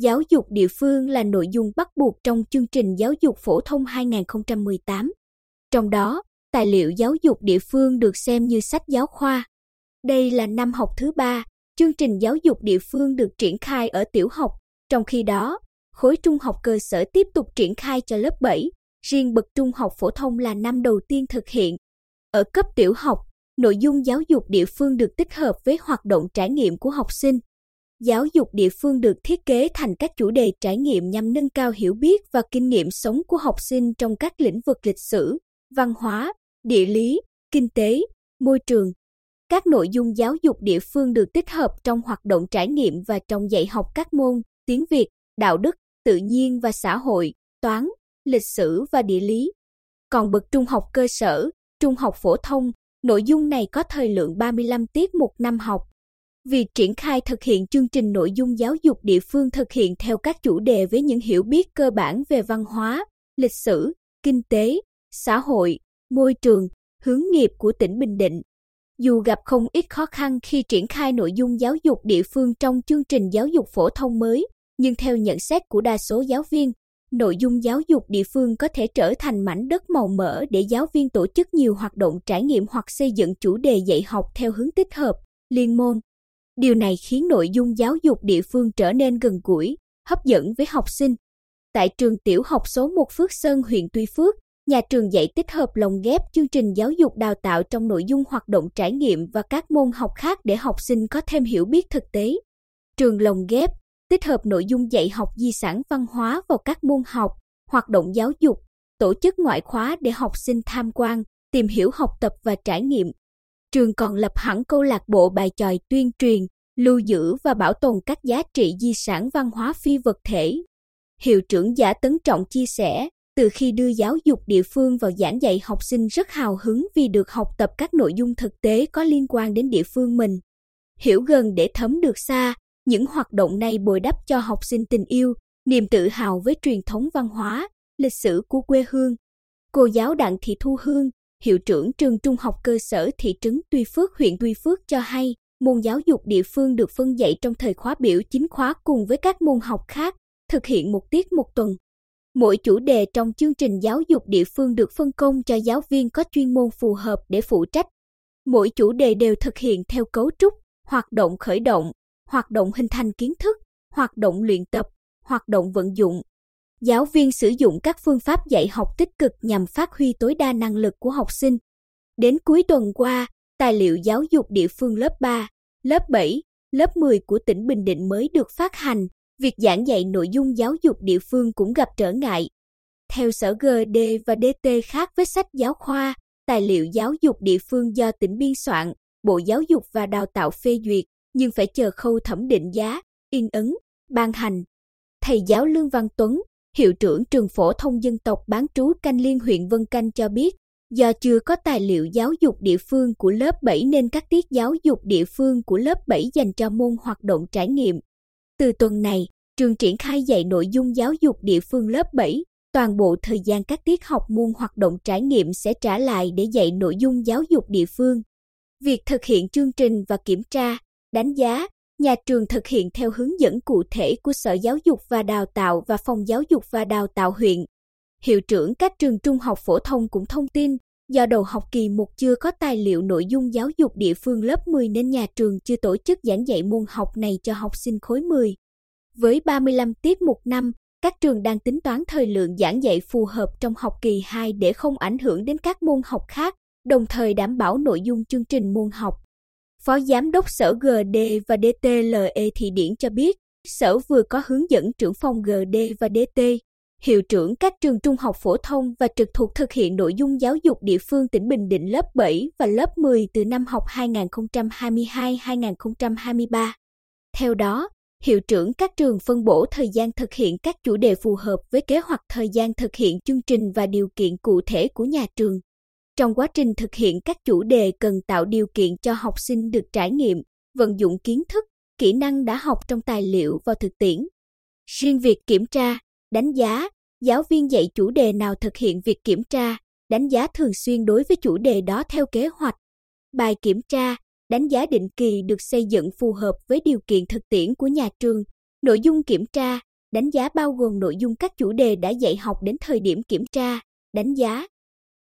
Giáo dục địa phương là nội dung bắt buộc trong chương trình giáo dục phổ thông 2018. Trong đó, tài liệu giáo dục địa phương được xem như sách giáo khoa. Đây là năm học thứ ba, chương trình giáo dục địa phương được triển khai ở tiểu học, trong khi đó, khối trung học cơ sở tiếp tục triển khai cho lớp 7, riêng bậc trung học phổ thông là năm đầu tiên thực hiện. Ở cấp tiểu học, nội dung giáo dục địa phương được tích hợp với hoạt động trải nghiệm của học sinh. Giáo dục địa phương được thiết kế thành các chủ đề trải nghiệm nhằm nâng cao hiểu biết và kinh nghiệm sống của học sinh trong các lĩnh vực lịch sử, văn hóa, địa lý, kinh tế, môi trường. Các nội dung giáo dục địa phương được tích hợp trong hoạt động trải nghiệm và trong dạy học các môn tiếng Việt, đạo đức, tự nhiên và xã hội, toán, lịch sử và địa lý. Còn bậc trung học cơ sở, trung học phổ thông, nội dung này có thời lượng 35 tiết một năm học. Việc triển khai thực hiện chương trình nội dung giáo dục địa phương thực hiện theo các chủ đề với những hiểu biết cơ bản về văn hóa, lịch sử, kinh tế, xã hội, môi trường, hướng nghiệp của tỉnh Bình Định. Dù gặp không ít khó khăn khi triển khai nội dung giáo dục địa phương trong chương trình giáo dục phổ thông mới, nhưng theo nhận xét của đa số giáo viên, nội dung giáo dục địa phương có thể trở thành mảnh đất màu mỡ để giáo viên tổ chức nhiều hoạt động trải nghiệm hoặc xây dựng chủ đề dạy học theo hướng tích hợp, liên môn. Điều này khiến nội dung giáo dục địa phương trở nên gần gũi, hấp dẫn với học sinh. Tại trường tiểu học số 1 Phước Sơn huyện Tuy Phước, nhà trường dạy tích hợp lồng ghép chương trình giáo dục đào tạo trong nội dung hoạt động trải nghiệm và các môn học khác để học sinh có thêm hiểu biết thực tế. Trường lồng ghép tích hợp nội dung dạy học di sản văn hóa vào các môn học, hoạt động giáo dục, tổ chức ngoại khóa để học sinh tham quan, tìm hiểu học tập và trải nghiệm. Trường còn lập hẳn câu lạc bộ bài tròi tuyên truyền, lưu giữ và bảo tồn các giá trị di sản văn hóa phi vật thể. Hiệu trưởng Giả Tấn Trọng chia sẻ, từ khi đưa giáo dục địa phương vào giảng dạy học sinh rất hào hứng vì được học tập các nội dung thực tế có liên quan đến địa phương mình. Hiểu gần để thấm được xa, những hoạt động này bồi đắp cho học sinh tình yêu, niềm tự hào với truyền thống văn hóa, lịch sử của quê hương. Cô giáo Đặng Thị Thu Hương, hiệu trưởng trường trung học cơ sở thị trấn Tuy Phước huyện Tuy Phước cho hay, môn giáo dục địa phương được phân dạy trong thời khóa biểu chính khóa cùng với các môn học khác, thực hiện một tiết một tuần. Mỗi chủ đề trong chương trình giáo dục địa phương được phân công cho giáo viên có chuyên môn phù hợp để phụ trách. Mỗi chủ đề đều thực hiện theo cấu trúc, hoạt động khởi động, hoạt động hình thành kiến thức, hoạt động luyện tập, hoạt động vận dụng. Giáo viên sử dụng các phương pháp dạy học tích cực nhằm phát huy tối đa năng lực của học sinh. Đến cuối tuần qua, tài liệu giáo dục địa phương lớp 3, lớp 7, lớp 10 của tỉnh Bình Định mới được phát hành, việc giảng dạy nội dung giáo dục địa phương cũng gặp trở ngại. Theo Sở GD và DT khác với sách giáo khoa, tài liệu giáo dục địa phương do tỉnh biên soạn, Bộ Giáo dục và Đào tạo phê duyệt, nhưng phải chờ khâu thẩm định giá, in ấn, ban hành. Thầy giáo Lương Văn Tuấn, hiệu trưởng trường phổ thông dân tộc bán trú Canh Liên huyện Vân Canh cho biết, do chưa có tài liệu giáo dục địa phương của lớp 7 nên các tiết giáo dục địa phương của lớp 7 dành cho môn hoạt động trải nghiệm. Từ tuần này, trường triển khai dạy nội dung giáo dục địa phương lớp 7, toàn bộ thời gian các tiết học môn hoạt động trải nghiệm sẽ trả lại để dạy nội dung giáo dục địa phương. Việc thực hiện chương trình và kiểm tra, đánh giá, nhà trường thực hiện theo hướng dẫn cụ thể của Sở Giáo dục và Đào tạo và Phòng Giáo dục và Đào tạo huyện. Hiệu trưởng các trường trung học phổ thông cũng thông tin, do đầu học kỳ 1 chưa có tài liệu nội dung giáo dục địa phương lớp 10 nên nhà trường chưa tổ chức giảng dạy môn học này cho học sinh khối 10. Với 35 tiết một năm, các trường đang tính toán thời lượng giảng dạy phù hợp trong học kỳ 2 để không ảnh hưởng đến các môn học khác, đồng thời đảm bảo nội dung chương trình môn học. Phó Giám đốc Sở GD và DTLE Thị Điển cho biết, Sở vừa có hướng dẫn trưởng phòng GD và DT, hiệu trưởng các trường trung học phổ thông và trực thuộc thực hiện nội dung giáo dục địa phương tỉnh Bình Định lớp 7 và lớp 10 từ năm học 2022-2023. Theo đó, hiệu trưởng các trường phân bổ thời gian thực hiện các chủ đề phù hợp với kế hoạch thời gian thực hiện chương trình và điều kiện cụ thể của nhà trường. Trong quá trình thực hiện các chủ đề cần tạo điều kiện cho học sinh được trải nghiệm, vận dụng kiến thức, kỹ năng đã học trong tài liệu vào thực tiễn. Riêng việc kiểm tra, đánh giá, giáo viên dạy chủ đề nào thực hiện việc kiểm tra, đánh giá thường xuyên đối với chủ đề đó theo kế hoạch. Bài kiểm tra, đánh giá định kỳ được xây dựng phù hợp với điều kiện thực tiễn của nhà trường. Nội dung kiểm tra, Đánh giá bao gồm nội dung các chủ đề đã dạy học đến thời điểm kiểm tra, đánh giá,